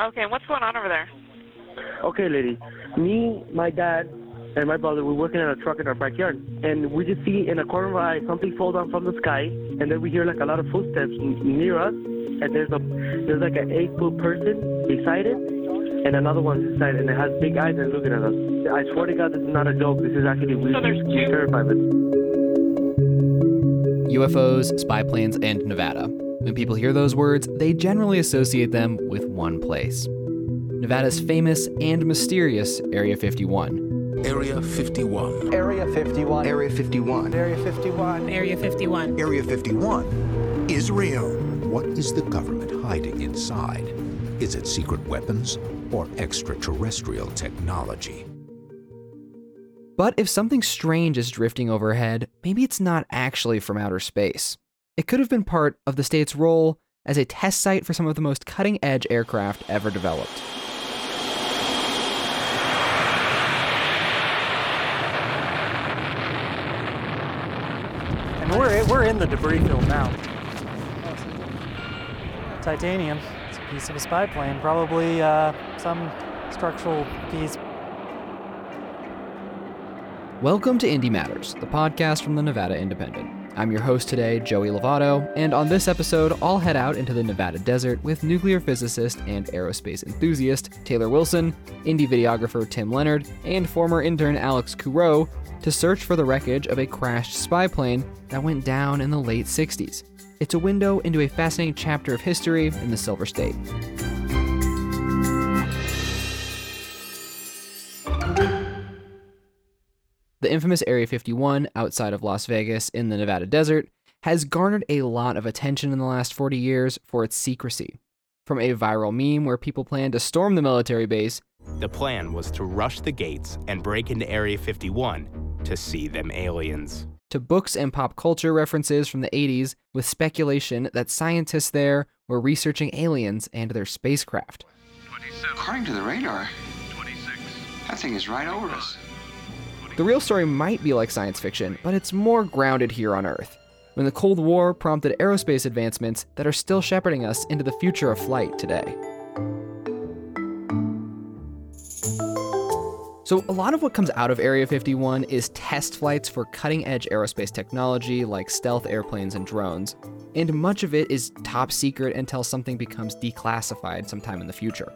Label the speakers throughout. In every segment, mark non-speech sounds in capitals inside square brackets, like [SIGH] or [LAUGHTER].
Speaker 1: Okay, what's going on over there?
Speaker 2: Okay, lady. Me, my dad, and my brother were working on a truck in our backyard, and we just see in a corner of our eye something fall down from the sky, and then we hear like a lot of footsteps near us, and there's a there's like an eight foot person beside it, and another one beside it, and it has big eyes and looking at us. I swear to God, this is not a joke. This is actually we
Speaker 1: So there's
Speaker 2: we
Speaker 1: two-
Speaker 2: terrified of it.
Speaker 3: UFOs, spy planes, and Nevada. When people hear those words, they generally associate them with one place Nevada's famous and mysterious Area 51.
Speaker 4: Area 51.
Speaker 5: Area 51.
Speaker 4: Area 51.
Speaker 5: Area 51.
Speaker 6: Area 51.
Speaker 4: Area 51 is real.
Speaker 7: What is the government hiding inside? Is it secret weapons or extraterrestrial technology?
Speaker 3: But if something strange is drifting overhead, maybe it's not actually from outer space. It could have been part of the state's role as a test site for some of the most cutting edge aircraft ever developed.
Speaker 5: And we're, we're in the debris field now. Titanium. It's a piece of a spy plane. Probably uh, some structural piece.
Speaker 3: Welcome to Indie Matters, the podcast from the Nevada Independent. I'm your host today, Joey Lovato, and on this episode, I'll head out into the Nevada desert with nuclear physicist and aerospace enthusiast Taylor Wilson, indie videographer Tim Leonard, and former intern Alex Courreau to search for the wreckage of a crashed spy plane that went down in the late 60s. It's a window into a fascinating chapter of history in the Silver State. The infamous Area 51 outside of Las Vegas in the Nevada desert has garnered a lot of attention in the last 40 years for its secrecy. From a viral meme where people plan to storm the military base
Speaker 8: The plan was to rush the gates and break into Area 51 to see them aliens.
Speaker 3: to books and pop culture references from the 80s with speculation that scientists there were researching aliens and their spacecraft.
Speaker 9: According to the radar, that thing is right over us.
Speaker 3: The real story might be like science fiction, but it's more grounded here on Earth. When the Cold War prompted aerospace advancements that are still shepherding us into the future of flight today. So, a lot of what comes out of Area 51 is test flights for cutting edge aerospace technology like stealth airplanes and drones, and much of it is top secret until something becomes declassified sometime in the future.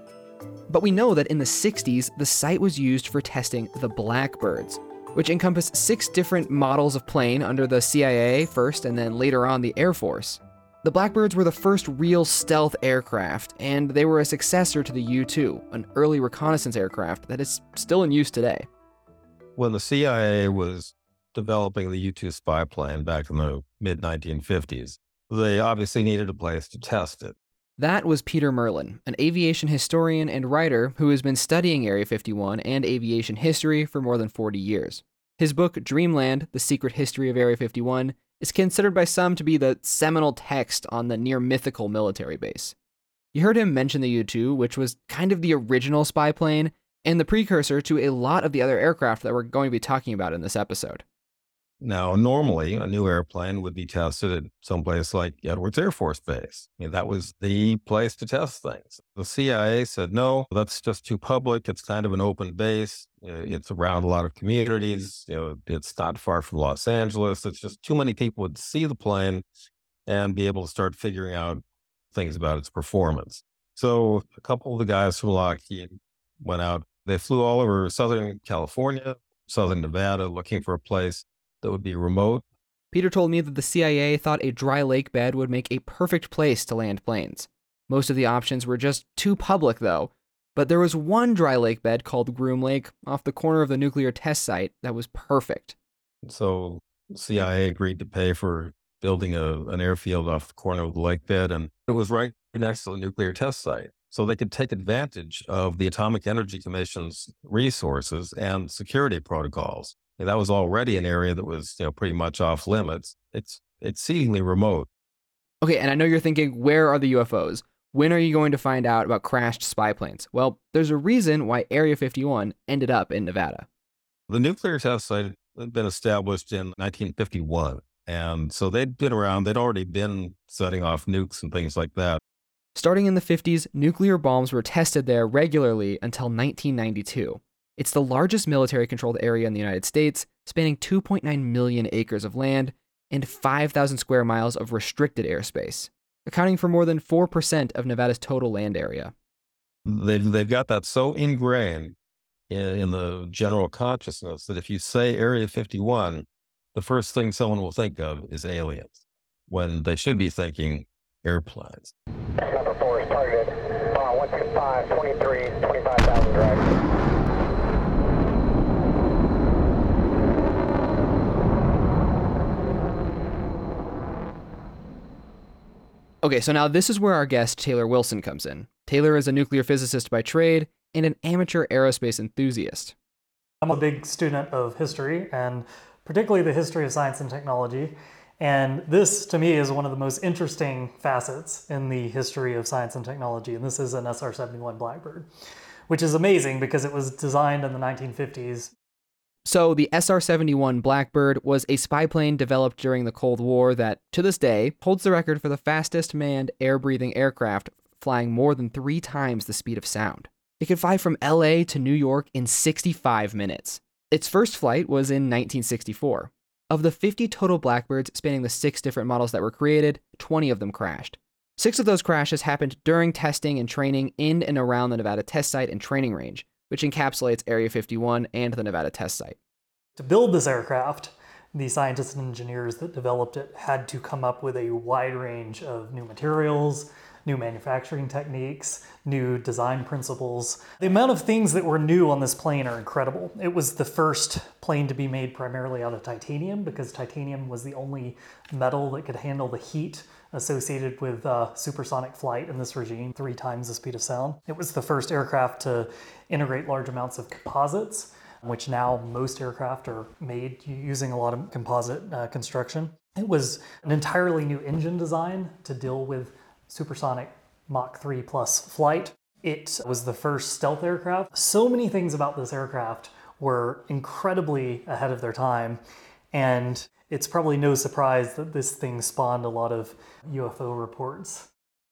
Speaker 3: But we know that in the 60s, the site was used for testing the Blackbirds, which encompass six different models of plane under the CIA first and then later on the Air Force. The Blackbirds were the first real stealth aircraft, and they were a successor to the U 2, an early reconnaissance aircraft that is still in use today.
Speaker 10: when the CIA was developing the U 2 spy plane back in the mid 1950s, they obviously needed a place to test it.
Speaker 3: That was Peter Merlin, an aviation historian and writer who has been studying Area 51 and aviation history for more than 40 years. His book, Dreamland The Secret History of Area 51, is considered by some to be the seminal text on the near mythical military base. You heard him mention the U 2, which was kind of the original spy plane and the precursor to a lot of the other aircraft that we're going to be talking about in this episode.
Speaker 10: Now, normally a new airplane would be tested at someplace like Edwards Air Force Base. I mean, that was the place to test things. The CIA said, no, that's just too public. It's kind of an open base. Uh, It's around a lot of communities. You know, it's not far from Los Angeles. It's just too many people would see the plane and be able to start figuring out things about its performance. So a couple of the guys from Lockheed went out. They flew all over Southern California, Southern Nevada, looking for a place that would be remote.
Speaker 3: Peter told me that the CIA thought a dry lake bed would make a perfect place to land planes. Most of the options were just too public, though, but there was one dry lake bed called Groom Lake off the corner of the nuclear test site that was perfect.
Speaker 10: So CIA agreed to pay for building a, an airfield off the corner of the lake bed, and it was right next to the nuclear test site. So they could take advantage of the Atomic Energy Commission's resources and security protocols. And that was already an area that was, you know, pretty much off limits. It's exceedingly remote.
Speaker 3: Okay, and I know you're thinking, where are the UFOs? When are you going to find out about crashed spy planes? Well, there's a reason why Area 51 ended up in Nevada.
Speaker 10: The nuclear test site had been established in 1951. And so they'd been around, they'd already been setting off nukes and things like that.
Speaker 3: Starting in the 50s, nuclear bombs were tested there regularly until 1992. It's the largest military controlled area in the United States, spanning 2.9 million acres of land and 5,000 square miles of restricted airspace, accounting for more than 4% of Nevada's total land area.
Speaker 10: They've, they've got that so ingrained in, in the general consciousness that if you say Area 51, the first thing someone will think of is aliens when they should be thinking airplanes.
Speaker 1: Number four is targeted. Uh, 125, 23, 25,000 direct.
Speaker 3: Okay, so now this is where our guest Taylor Wilson comes in. Taylor is a nuclear physicist by trade and an amateur aerospace enthusiast.
Speaker 5: I'm a big student of history and particularly the history of science and technology. And this, to me, is one of the most interesting facets in the history of science and technology. And this is an SR 71 Blackbird, which is amazing because it was designed in the 1950s.
Speaker 3: So, the SR 71 Blackbird was a spy plane developed during the Cold War that, to this day, holds the record for the fastest manned air breathing aircraft flying more than three times the speed of sound. It could fly from LA to New York in 65 minutes. Its first flight was in 1964. Of the 50 total Blackbirds spanning the six different models that were created, 20 of them crashed. Six of those crashes happened during testing and training in and around the Nevada test site and training range, which encapsulates Area 51 and the Nevada test site.
Speaker 5: To build this aircraft, the scientists and engineers that developed it had to come up with a wide range of new materials, new manufacturing techniques, new design principles. The amount of things that were new on this plane are incredible. It was the first plane to be made primarily out of titanium because titanium was the only metal that could handle the heat associated with uh, supersonic flight in this regime, three times the speed of sound. It was the first aircraft to integrate large amounts of composites, which now most aircraft are made using a lot of composite uh, construction. It was an entirely new engine design to deal with supersonic Mach 3 plus flight. It was the first stealth aircraft. So many things about this aircraft were incredibly ahead of their time, and it's probably no surprise that this thing spawned a lot of UFO reports.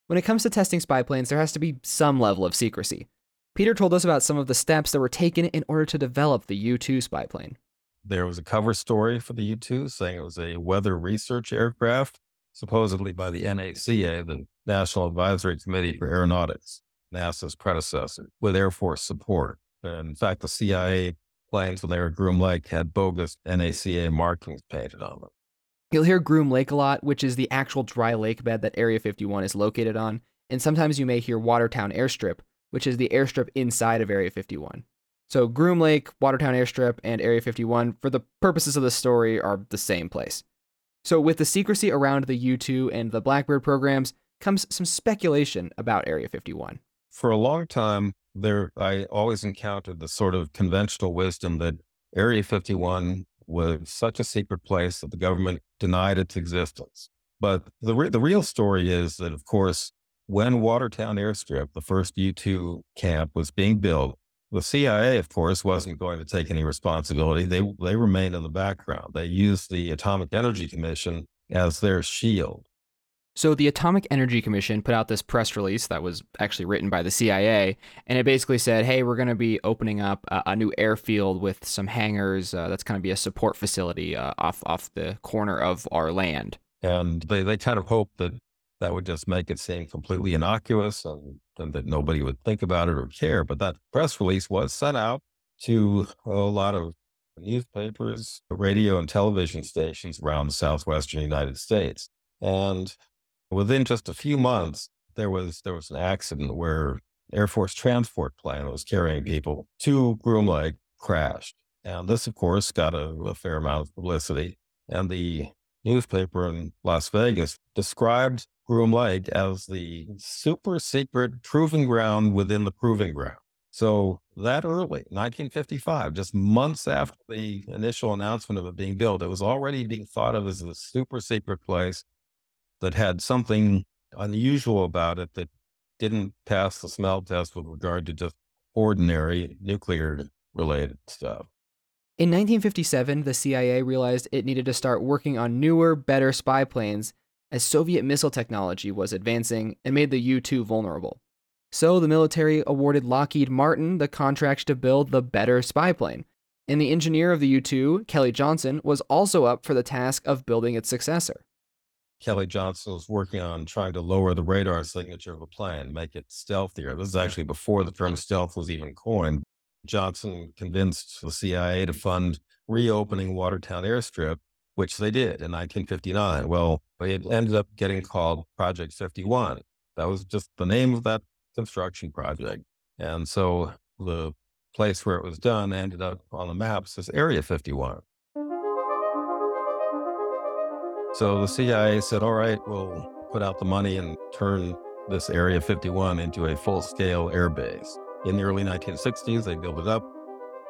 Speaker 3: When it comes to testing spy planes, there has to be some level of secrecy. Peter told us about some of the steps that were taken in order to develop the U 2 spy plane.
Speaker 10: There was a cover story for the U 2 saying it was a weather research aircraft, supposedly by the NACA, the National Advisory Committee for Aeronautics, NASA's predecessor, with Air Force support. And in fact, the CIA planes when they were Groom Lake had bogus NACA markings painted on them.
Speaker 3: You'll hear Groom Lake a lot, which is the actual dry lake bed that Area 51 is located on, and sometimes you may hear Watertown Airstrip, which is the airstrip inside of Area 51. So Groom Lake, Watertown Airstrip, and Area 51, for the purposes of the story, are the same place. So with the secrecy around the U2 and the Blackbird programs comes some speculation about Area 51.
Speaker 10: For a long time, there I always encountered the sort of conventional wisdom that Area 51 was such a secret place that the government denied its existence. But the re- the real story is that, of course, when Watertown Airstrip, the first U 2 camp, was being built, the CIA, of course, wasn't going to take any responsibility. They, they remained in the background. They used the Atomic Energy Commission as their shield.
Speaker 3: So, the Atomic Energy Commission put out this press release that was actually written by the CIA, and it basically said, hey, we're going to be opening up a, a, new airfield with some hangars. Uh, that's going to be a support facility uh, off, off the corner of our land.
Speaker 10: And they, they kind of hoped that that would just make it seem completely innocuous and, and that nobody would think about it or care. But that press release was sent out to a lot of newspapers, radio, and television stations around the southwestern United States. And within just a few months, there was there was an accident where Air Force transport plane was carrying people to Groom Lake crashed. And this, of course, got a, a fair amount of publicity. And the newspaper in Las Vegas described Groom Lake as the super secret proving ground within the proving ground. So that early, 1955, just months after the initial announcement of it being built, it was already being thought of as a super secret place that had something unusual about it that didn't pass the smell test with regard to just ordinary nuclear related stuff.
Speaker 3: In 1957, the CIA realized it needed to start working on newer, better spy planes as Soviet missile technology was advancing and made the U 2 vulnerable. So the military awarded Lockheed Martin the contract to build the better spy plane, and the engineer of the U 2, Kelly Johnson, was also up for the task of building its successor.
Speaker 10: Kelly Johnson was working on trying to lower the radar signature of a plane, make it stealthier. This is actually before the term stealth was even coined. Johnson convinced the CIA to fund reopening Watertown Airstrip, which they did in 1959. Well, it ended up getting called Project 51. That was just the name of that construction project. And so the place where it was done ended up on the maps as Area 51. So the CIA said, all right, we'll put out the money and turn this Area 51 into a full scale air base. In the early 1960s, they built it up.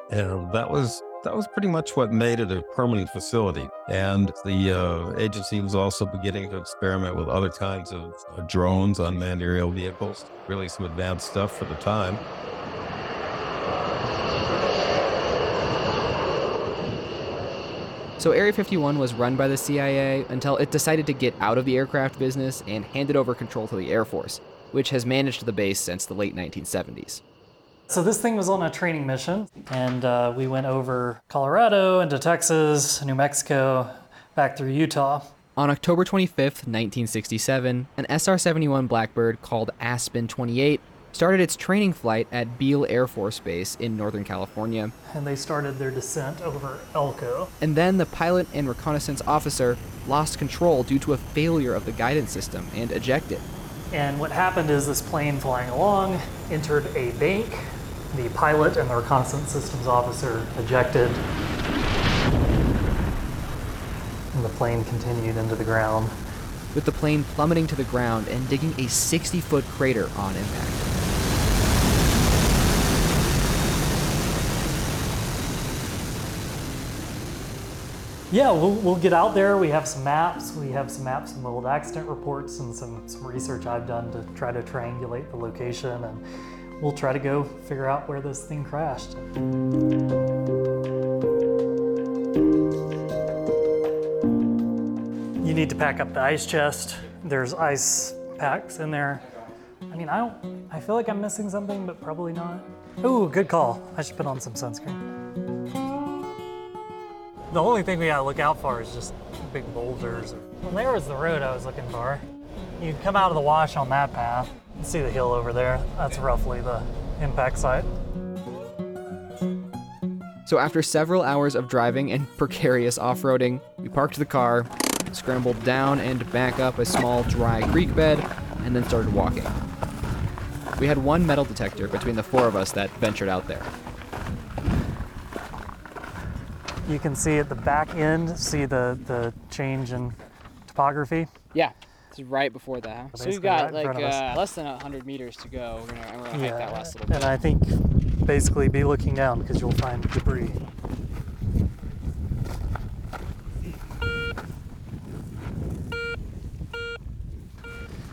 Speaker 10: And that was that was pretty much what made it a permanent facility. And the uh, agency was also beginning to experiment with other kinds of uh, drones, unmanned aerial vehicles, really some advanced stuff for the time.
Speaker 3: So Area 51 was run by the CIA until it decided to get out of the aircraft business and handed over control to the Air Force, which has managed the base since the late 1970s.
Speaker 5: So this thing was on a training mission, and uh, we went over Colorado into Texas, New Mexico, back through Utah.
Speaker 3: On October 25th, 1967, an SR 71 Blackbird called Aspen 28 started its training flight at Beale Air Force Base in Northern California.
Speaker 5: And they started their descent over Elko.
Speaker 3: And then the pilot and reconnaissance officer lost control due to a failure of the guidance system and ejected.
Speaker 5: And what happened is this plane flying along entered a bank. The pilot and the reconnaissance systems officer ejected. And the plane continued into the ground.
Speaker 3: With the plane plummeting to the ground and digging a 60 foot crater on impact.
Speaker 5: Yeah, we'll, we'll get out there. We have some maps. We have some maps, some old accident reports, and some, some research I've done to try to triangulate the location. And we'll try to go figure out where this thing crashed. You need to pack up the ice chest. There's ice packs in there. I mean, I don't, I feel like I'm missing something, but probably not. Ooh, good call. I should put on some sunscreen. The only thing we gotta look out for is just big boulders. Well, there was the road I was looking for. You come out of the wash on that path. You see the hill over there. That's roughly the impact site.
Speaker 3: So after several hours of driving and [LAUGHS] precarious off-roading, we parked the car, scrambled down and back up a small dry creek bed, and then started walking. We had one metal detector between the four of us that ventured out there.
Speaker 5: You can see at the back end, see the, the change in topography.
Speaker 6: Yeah, it's right before that. So we've got
Speaker 5: right
Speaker 6: like
Speaker 5: front of us.
Speaker 6: uh, less than 100 meters to go. We're gonna, we're gonna hike that last little bit.
Speaker 5: and I think basically be looking down because you'll find debris.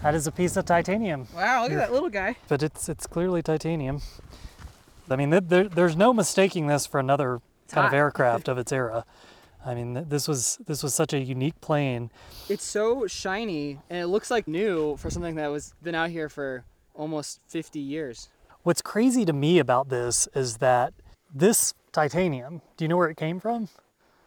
Speaker 5: That is a piece of titanium.
Speaker 6: Wow, look at that little guy.
Speaker 5: But it's it's clearly titanium. I mean, th- there, there's no mistaking this for another kind of aircraft of its era. I mean, this was this was such a unique plane.
Speaker 6: It's so shiny and it looks like new for something that was been out here for almost 50 years.
Speaker 5: What's crazy to me about this is that this titanium. Do you know where it came from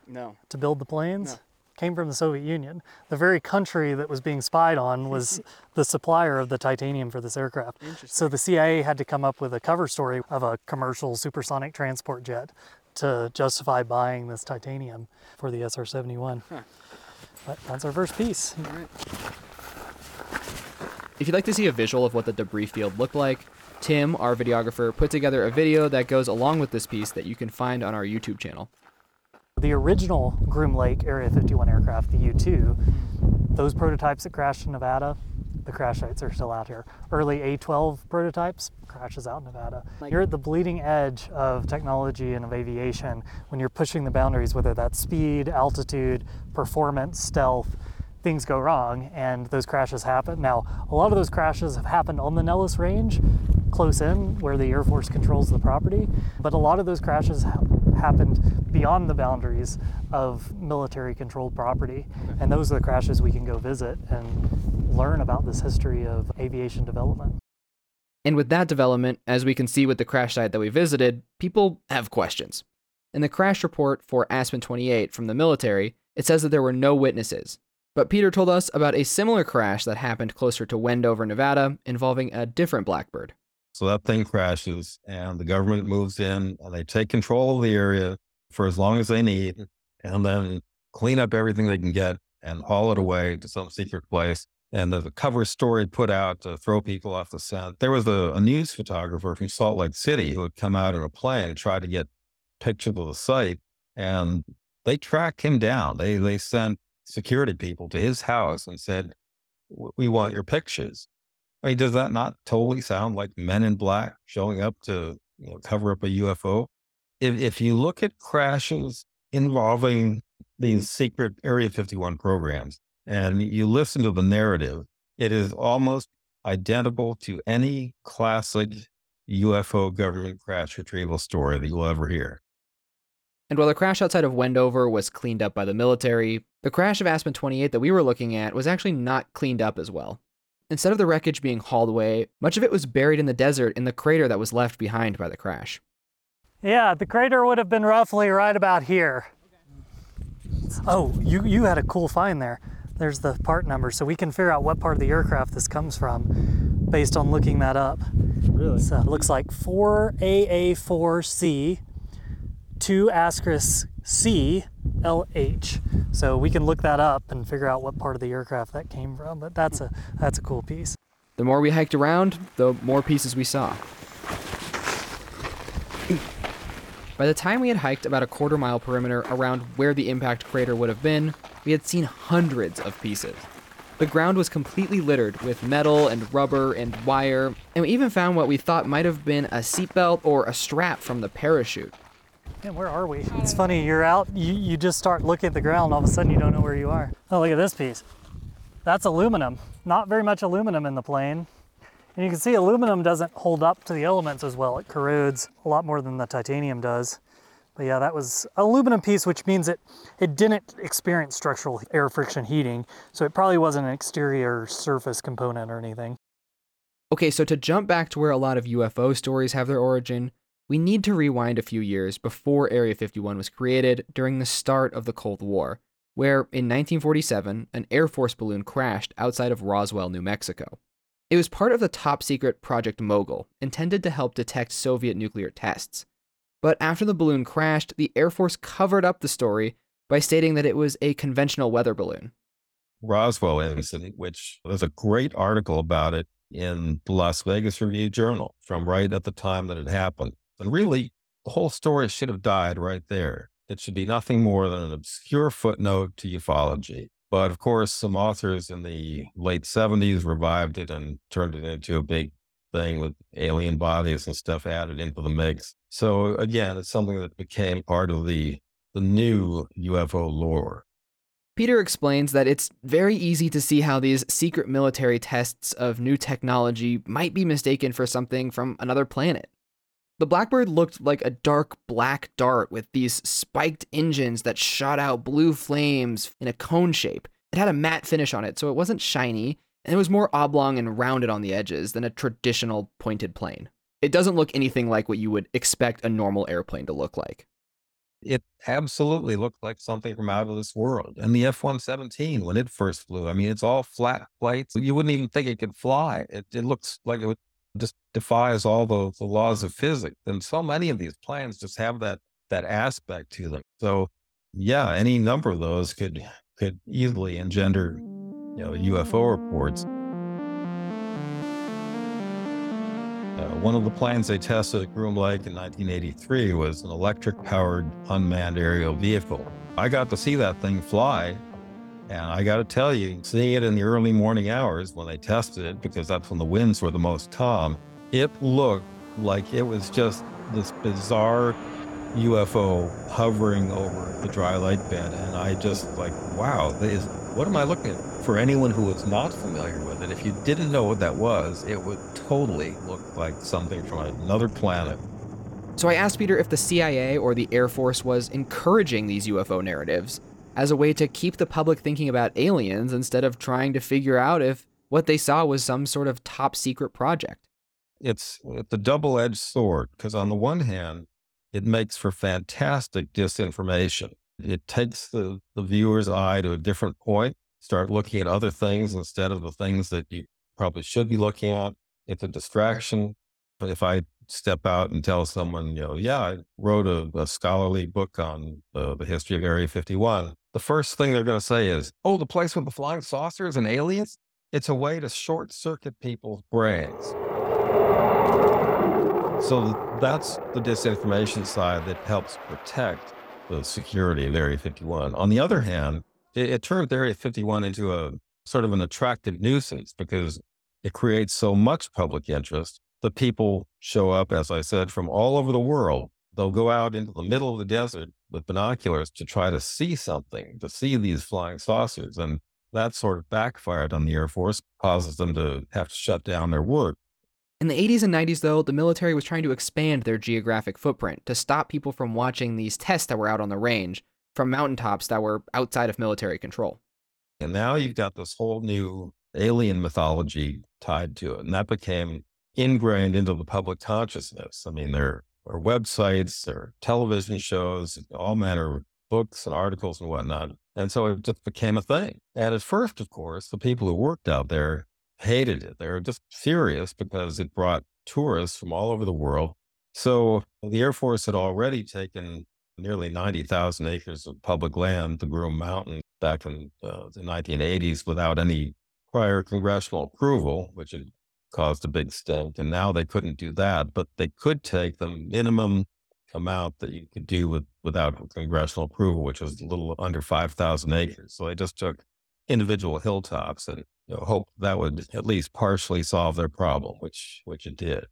Speaker 6: No.
Speaker 5: to build the planes?
Speaker 6: No.
Speaker 5: Came from the Soviet Union. The very country that was being spied on was [LAUGHS] the supplier of the titanium for this aircraft. So the CIA had to come up with a cover story of a commercial supersonic transport jet to justify buying this titanium for the SR 71. But that's our first piece.
Speaker 3: If you'd like to see a visual of what the debris field looked like, Tim, our videographer, put together a video that goes along with this piece that you can find on our YouTube channel.
Speaker 5: The original Groom Lake Area 51 aircraft, the U 2, mm. those prototypes that crashed in Nevada, the crash sites are still out here. Early A 12 prototypes, crashes out in Nevada. You're at the bleeding edge of technology and of aviation when you're pushing the boundaries, whether that's speed, altitude, performance, stealth. Things go wrong and those crashes happen. Now, a lot of those crashes have happened on the Nellis Range, close in where the Air Force controls the property, but a lot of those crashes ha- happened beyond the boundaries of military controlled property. And those are the crashes we can go visit and learn about this history of aviation development.
Speaker 3: And with that development, as we can see with the crash site that we visited, people have questions. In the crash report for Aspen 28 from the military, it says that there were no witnesses. But Peter told us about a similar crash that happened closer to Wendover, Nevada, involving a different Blackbird.
Speaker 10: So that thing crashes, and the government moves in and they take control of the area for as long as they need, and then clean up everything they can get and haul it away to some secret place. And the, cover story put out to throw people off the scent. There was a, a news photographer from Salt Lake City who had come out in a plane and tried to get pictures of the site, and they tracked him down. They they sent security people to his house and said, "We want your pictures." I mean, does that not totally sound like Men in Black showing up to you know, cover up a UFO? If if you look at crashes involving these secret Area 51 programs and you listen to the narrative, it is almost identical to any classic UFO government crash retrieval story that you'll ever hear.
Speaker 3: And while the crash outside of Wendover was cleaned up by the military, the crash of Aspen 28 that we were looking at was actually not cleaned up as well. Instead of the wreckage being hauled away, much of it was buried in the desert in the crater that was left behind by the crash.
Speaker 5: Yeah, the crater would have been roughly right about here. Oh, you, you had a cool find there. There's the part number, so we can figure out what part of the aircraft this comes from based on looking that up.
Speaker 6: Really?
Speaker 5: So it looks like 4AA4C, 2 asterisk C, LH. So we can look that up and figure out what part of the aircraft that came from. But that's a that's a cool piece.
Speaker 3: The more we hiked around, the more pieces we saw. By the time we had hiked about a quarter mile perimeter around where the impact crater would have been, we had seen hundreds of pieces. The ground was completely littered with metal and rubber and wire, and we even found what we thought might have been a seatbelt or a strap from the parachute.
Speaker 5: Man, where are we? It's funny, you're out, you, you just start looking at the ground, all of a sudden you don't know where you are. Oh, look at this piece. That's aluminum. Not very much aluminum in the plane. And you can see aluminum doesn't hold up to the elements as well. It corrodes a lot more than the titanium does. But yeah, that was aluminum piece, which means it, it didn't experience structural air friction heating. So it probably wasn't an exterior surface component or anything.
Speaker 3: Okay, so to jump back to where a lot of UFO stories have their origin, we need to rewind a few years before Area 51 was created during the start of the Cold War, where in 1947, an Air Force balloon crashed outside of Roswell, New Mexico. It was part of the top secret Project Mogul, intended to help detect Soviet nuclear tests. But after the balloon crashed, the Air Force covered up the story by stating that it was a conventional weather balloon.
Speaker 10: Roswell incident, which there's a great article about it in the Las Vegas Review Journal from right at the time that it happened. And really, the whole story should have died right there. It should be nothing more than an obscure footnote to ufology. But of course, some authors in the late 70s revived it and turned it into a big thing with alien bodies and stuff added into the mix. So again, it's something that became part of the the new UFO lore.
Speaker 3: Peter explains that it's very easy to see how these secret military tests of new technology might be mistaken for something from another planet. The Blackbird looked like a dark black dart with these spiked engines that shot out blue flames in a cone shape. It had a matte finish on it, so it wasn't shiny, and it was more oblong and rounded on the edges than a traditional pointed plane. It doesn't look anything like what you would expect a normal airplane to look like.
Speaker 10: It absolutely looked like something from out of this world. And the F 117, when it first flew, I mean, it's all flat plates. You wouldn't even think it could fly. It, it looks like it would just defies all the, the laws of physics. And so many of these planes just have that that aspect to them. So yeah, any number of those could could easily engender you know UFO reports. Uh, one of the planes they tested at Groom Lake in 1983 was an electric powered unmanned aerial vehicle. I got to see that thing fly. And I got to tell you, seeing it in the early morning hours when they tested it, because that's when the winds were the most calm, it looked like it was just this bizarre UFO hovering over the dry light bed. And I just like, wow, what am I looking at? For anyone who was not familiar with it, if you didn't know what that was, it would totally look like something from another planet.
Speaker 3: So I asked Peter if the CIA or the Air Force was encouraging these UFO narratives as a way to keep the public thinking about aliens instead of trying to figure out if what they saw was some sort of top secret project.
Speaker 10: It's, it's a double edged sword because, on the one hand, it makes for fantastic disinformation. It takes the, the viewer's eye to a different point, start looking at other things instead of the things that you probably should be looking at. It's a distraction. But if I step out and tell someone, you know, yeah, I wrote a, a scholarly book on the history of Area 51, the first thing they're going to say is, oh, the place with the flying saucers and aliens? It's a way to short circuit people's brains. So that's the disinformation side that helps protect the security of Area 51. On the other hand, it, it turned Area 51 into a sort of an attractive nuisance because it creates so much public interest the people show up, as I said, from all over the world. They'll go out into the middle of the desert with binoculars to try to see something, to see these flying saucers. And that sort of backfired on the Air Force, causes them to have to shut down their work.
Speaker 3: In the 80s and 90s, though, the military was trying to expand their geographic footprint to stop people from watching these tests that were out on the range from mountaintops that were outside of military control.
Speaker 10: And now you've got this whole new alien mythology tied to it. And that became ingrained into the public consciousness. I mean, there are websites, there are television shows, all manner of books and articles and whatnot. And so it just became a thing. And at first, of course, the people who worked out there hated it. They were just furious because it brought tourists from all over the world. So the Air Force had already taken nearly 90,000 acres of public land, to Groom Mountain, back in uh, the 1980s without any prior congressional approval, which had caused a big stink. And now they couldn't do that, but they could take the minimum amount that you could do with without congressional approval, which was a little under 5,000 acres. So they just took individual hilltops and you know, hope that would at least partially solve their problem, which which it did.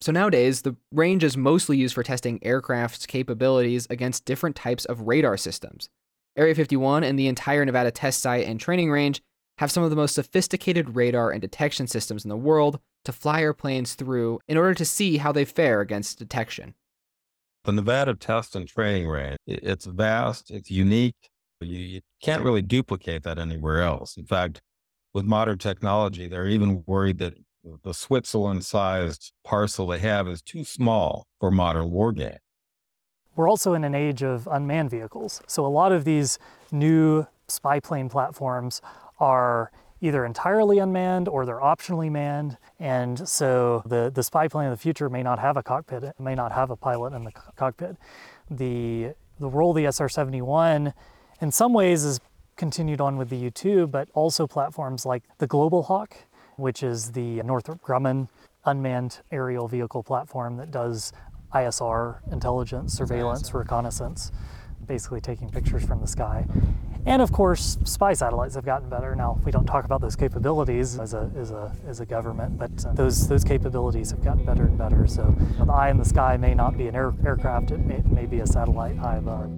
Speaker 3: So nowadays, the range is mostly used for testing aircraft's capabilities against different types of radar systems. Area 51 and the entire Nevada test site and training range have some of the most sophisticated radar and detection systems in the world to fly airplanes through in order to see how they fare against detection.
Speaker 10: The Nevada test and training range, it's vast, it's unique. You, you can't really duplicate that anywhere else. In fact, with modern technology, they're even worried that the Switzerland sized parcel they have is too small for modern war game.
Speaker 5: We're also in an age of unmanned vehicles. So a lot of these new spy plane platforms are either entirely unmanned or they're optionally manned. And so the, the spy plane of the future may not have a cockpit, it may not have a pilot in the cockpit. The, the role of the SR 71 in some ways is continued on with the U 2, but also platforms like the Global Hawk, which is the Northrop Grumman unmanned aerial vehicle platform that does ISR intelligence, surveillance, reconnaissance, basically taking pictures from the sky. And of course, spy satellites have gotten better. Now, we don't talk about those capabilities as a, as a, as a government, but uh, those, those capabilities have gotten better and better. So the eye in the sky may not be an air, aircraft, it may, it may be a satellite high above.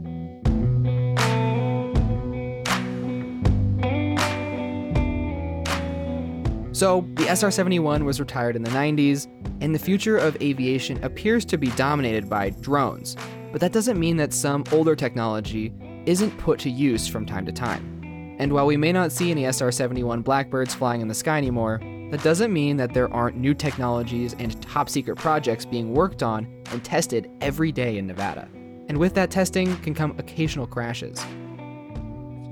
Speaker 3: So, the SR 71 was retired in the 90s, and the future of aviation appears to be dominated by drones. But that doesn't mean that some older technology isn't put to use from time to time. And while we may not see any SR 71 Blackbirds flying in the sky anymore, that doesn't mean that there aren't new technologies and top secret projects being worked on and tested every day in Nevada. And with that testing can come occasional crashes.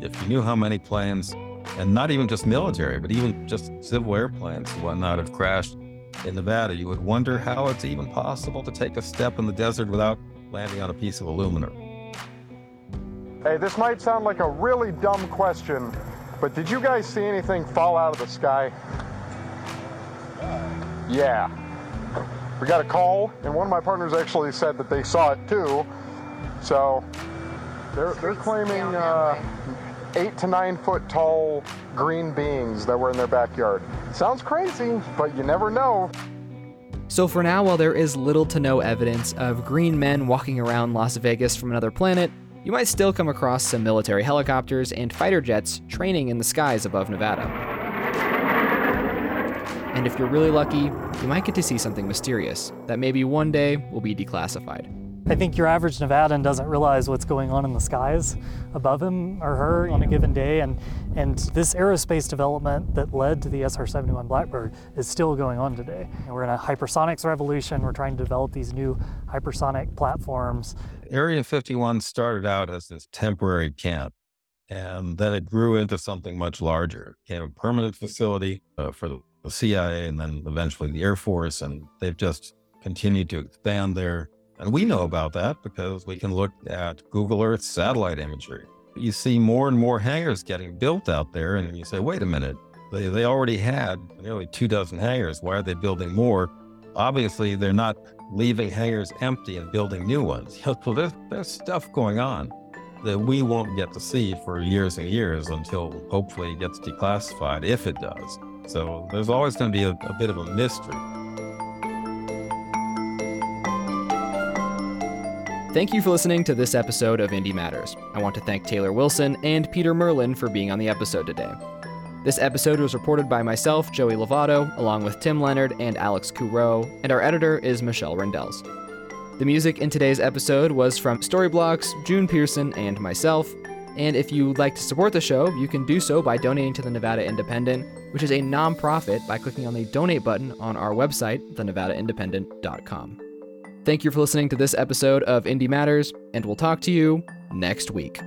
Speaker 10: If you knew how many planes, and not even just military, but even just civil airplanes and whatnot, have crashed in Nevada, you would wonder how it's even possible to take a step in the desert without landing on a piece of aluminum.
Speaker 11: Hey, this might sound like a really dumb question, but did you guys see anything fall out of the sky? Yeah. We got a call, and one of my partners actually said that they saw it too. So they're, they're claiming uh, eight to nine foot tall green beings that were in their backyard. Sounds crazy, but you never know.
Speaker 3: So, for now, while there is little to no evidence of green men walking around Las Vegas from another planet, you might still come across some military helicopters and fighter jets training in the skies above Nevada. And if you're really lucky, you might get to see something mysterious that maybe one day will be declassified.
Speaker 5: I think your average Nevadan doesn't realize what's going on in the skies above him or her on a given day. And, and this aerospace development that led to the SR 71 Blackbird is still going on today. And we're in a hypersonics revolution. We're trying to develop these new hypersonic platforms.
Speaker 10: Area 51 started out as this temporary camp, and then it grew into something much larger. It became a permanent facility uh, for the, the CIA and then eventually the Air Force, and they've just continued to expand there. And we know about that because we can look at Google Earth satellite imagery. You see more and more hangars getting built out there, and you say, wait a minute, they, they already had nearly two dozen hangars. Why are they building more? Obviously, they're not leaving hangars empty and building new ones. [LAUGHS] So there's, there's stuff going on that we won't get to see for years and years until hopefully it gets declassified, if it does. So there's always going to be a, a bit of a mystery.
Speaker 3: Thank you for listening to this episode of Indie Matters. I want to thank Taylor Wilson and Peter Merlin for being on the episode today. This episode was reported by myself, Joey Lovato, along with Tim Leonard and Alex Courreau, and our editor is Michelle Rindels. The music in today's episode was from Storyblocks, June Pearson, and myself. And if you'd like to support the show, you can do so by donating to the Nevada Independent, which is a nonprofit, by clicking on the donate button on our website, thenevadaindependent.com. Thank you for listening to this episode of Indie Matters, and we'll talk to you next week.